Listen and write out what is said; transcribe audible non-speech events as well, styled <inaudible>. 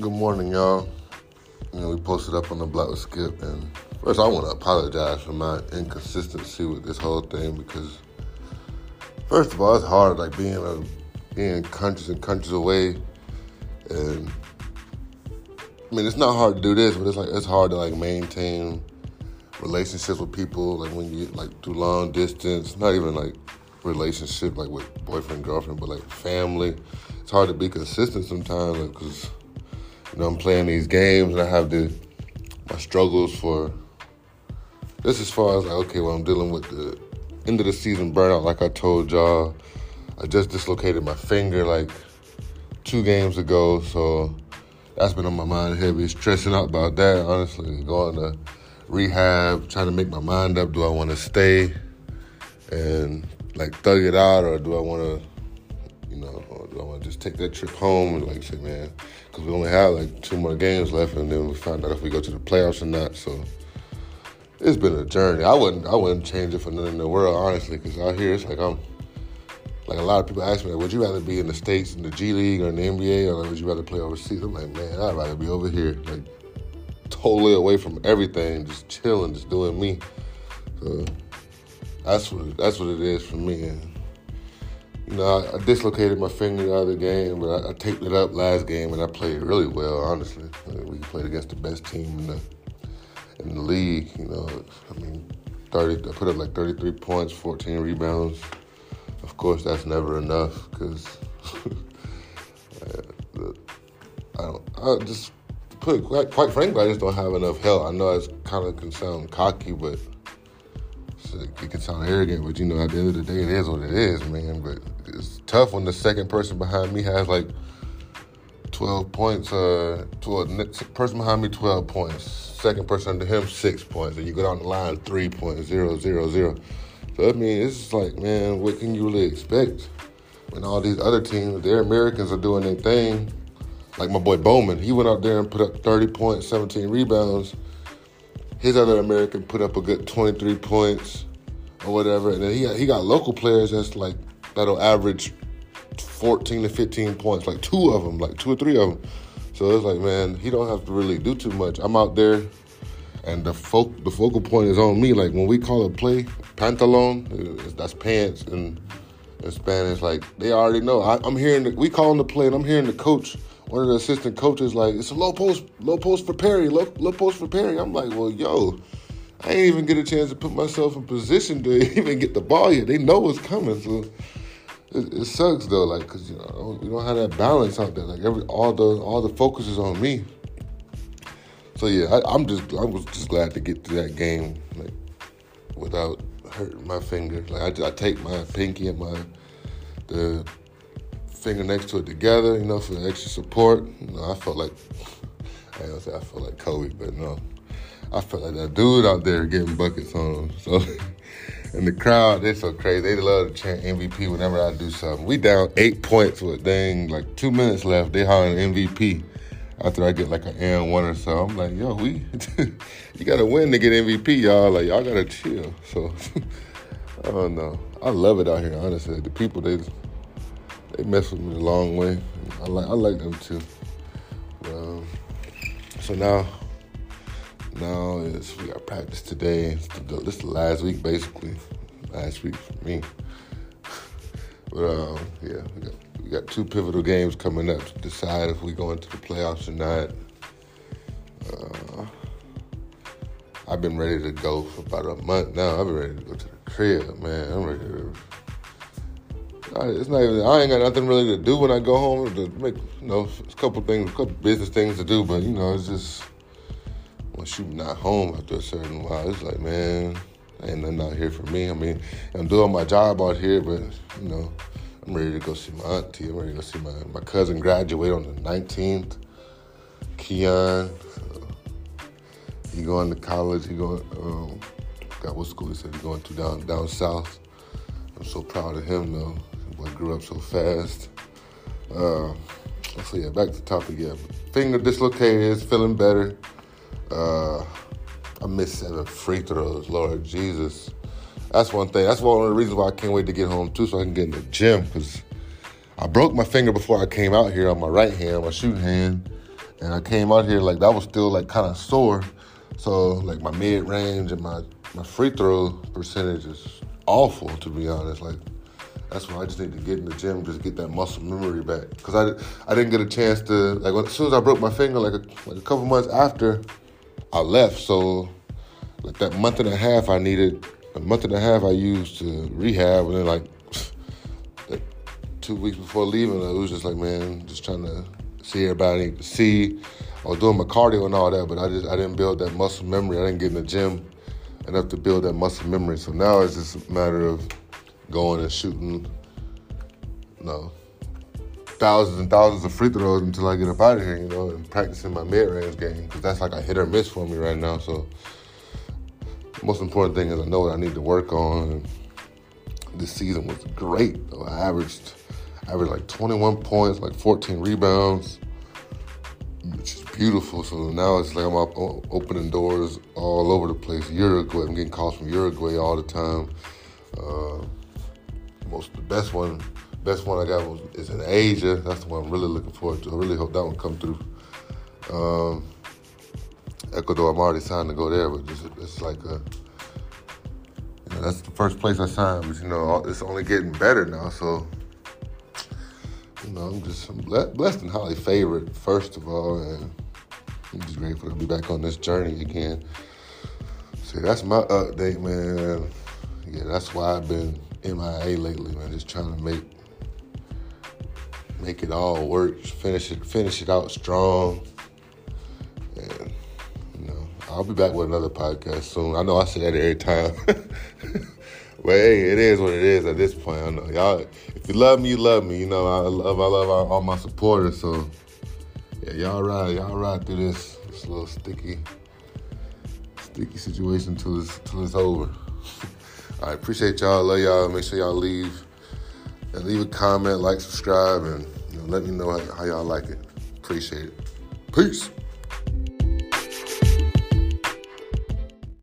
Good morning, y'all. You know, we posted up on the block with Skip, and first I want to apologize for my inconsistency with this whole thing because, first of all, it's hard, like being a being countries and countries away, and I mean, it's not hard to do this, but it's like it's hard to like maintain relationships with people, like when you like do long distance, not even like relationship like with boyfriend girlfriend, but like family. It's hard to be consistent sometimes because. Like, know, I'm playing these games and I have the my struggles for this as far as like, okay, well I'm dealing with the end of the season burnout, like I told y'all. I just dislocated my finger like two games ago, so that's been on my mind heavy, stressing out about that, honestly. Going to rehab, trying to make my mind up. Do I want to stay and like thug it out or do I want to you know, I want to just take that trip home and like say, man, because we only have like two more games left, and then we find out if we go to the playoffs or not. So it's been a journey. I wouldn't, I wouldn't change it for nothing in the world, honestly, because out here it's like I'm, like a lot of people ask me, like, would you rather be in the states in the G League or in the NBA, or like, would you rather play overseas? I'm like, man, I'd rather be over here, like totally away from everything, just chilling, just doing me. So that's what that's what it is for me. And, know, I, dislocated my finger out of the other game, but I, I, taped it up last game, and I played really well. Honestly, we played against the best team in the in the league. You know, I mean, thirty. I put up like thirty three points, fourteen rebounds. Of course, that's never enough because <laughs> uh, I don't. I just put quite, quite frankly, I just don't have enough help. I know it's kind of can sound cocky, but it can sound arrogant, but you know, at the end of the day, it is what it is, man. But it's tough when the second person behind me has like 12 points. Uh, 12, person behind me 12 points. Second person under him six points, and you go down the line three points, zero, zero, zero. So I mean, it's just like, man, what can you really expect when all these other teams, their Americans, are doing their thing? Like my boy Bowman, he went out there and put up 30 points, 17 rebounds his other American put up a good 23 points or whatever, and then he he got local players that's like that'll average 14 to 15 points, like two of them, like two or three of them. So it's like, man, he don't have to really do too much. I'm out there, and the fo- the focal point is on me. Like when we call a play, pantalon, that's pants in, in Spanish. Like they already know. I, am hearing the, we calling the play, and I'm hearing the coach one of the assistant coaches like, it's a low post, low post for Perry, low, low post for Perry. I'm like, well, yo, I ain't even get a chance to put myself in position to <laughs> even get the ball yet. They know what's coming, so it, it sucks though, like, cause you know we don't have that balance out there. Like every all the all the focus is on me. So yeah, I, am just I was just glad to get to that game like without hurting my finger. Like I, I take my pinky and my the finger next to it together, you know, for extra support. You know, I felt like I say I felt like Kobe, but no, I felt like that dude out there getting buckets on him. So, <laughs> and the crowd, they're so crazy. They love to chant MVP whenever I do something. We down eight points with dang like two minutes left. They hollering MVP after I get like an and one or so. I'm like, yo, we, <laughs> you gotta win to get MVP, y'all. Like y'all gotta chill. So, <laughs> I don't know. I love it out here, honestly. The people they they mess with me the long way. I like I like them too. Um, so now, now is we got practice today. The, this is the last week basically. Last week for me. <laughs> but um, yeah, we got, we got two pivotal games coming up to decide if we go into the playoffs or not. Uh, I've been ready to go for about a month now. I've been ready to go to the crib, man. I'm ready to it's not even. I ain't got nothing really to do when I go home. To make you know, a couple things, a couple business things to do. But you know, it's just once you're not home after a certain while, it's like, man, ain't nothing out here for me. I mean, I'm doing my job out here, but you know, I'm ready to go see my auntie. I'm ready to go see my my cousin graduate on the 19th. Keon, uh, he going to college. He going. Um, got what school he said he going to down down south. I'm so proud of him though. Grew up so fast. Uh, so yeah, back to the topic. Yeah, finger dislocated, feeling better. Uh, I missed seven free throws. Lord Jesus, that's one thing. That's one of the reasons why I can't wait to get home too, so I can get in the gym. Cause I broke my finger before I came out here on my right hand, my shooting hand, And I came out here like that was still like kind of sore. So like my mid range and my my free throw percentage is awful to be honest. Like that's why I just need to get in the gym, just get that muscle memory back. Cause I, I didn't get a chance to like as soon as I broke my finger, like a, like a couple months after, I left. So like that month and a half, I needed a month and a half I used to rehab, and then like, <sighs> like two weeks before leaving, I was just like, man, just trying to see everybody, see. I was doing my cardio and all that, but I just I didn't build that muscle memory. I didn't get in the gym enough to build that muscle memory. So now it's just a matter of going and shooting, you know, thousands and thousands of free throws until I get up out of here, you know, and practicing my mid range game because that's like a hit or miss for me right now. So, most important thing is I know what I need to work on. This season was great. I averaged, averaged like 21 points, like 14 rebounds, which is beautiful. So now it's like I'm up opening doors all over the place. Uruguay, I'm getting calls from Uruguay all the time. Uh, most the best one best one I got was is in Asia. That's the one I'm really looking forward to. I really hope that one come through. Um, Ecuador, I'm already signed to go there, but it's, it's like a, you know, that's the first place I signed. But you know, it's only getting better now. So, you know, I'm just I'm blessed and highly favored, first of all, and I'm just grateful to be back on this journey again. See, that's my update, man. Yeah, that's why I've been MIA lately, man. Just trying to make make it all work, finish it, finish it out strong. And you know, I'll be back with another podcast soon. I know I say that every time. <laughs> but hey, it is what it is at this point. I know y'all. If you love me, you love me. You know, I love, I love all, my supporters. So yeah, y'all ride, y'all ride through this, this little sticky, sticky situation till it's till it's over. <laughs> I appreciate y'all. Love y'all. Make sure y'all leave and leave a comment, like, subscribe, and you know, let me know how, how y'all like it. Appreciate it. Peace.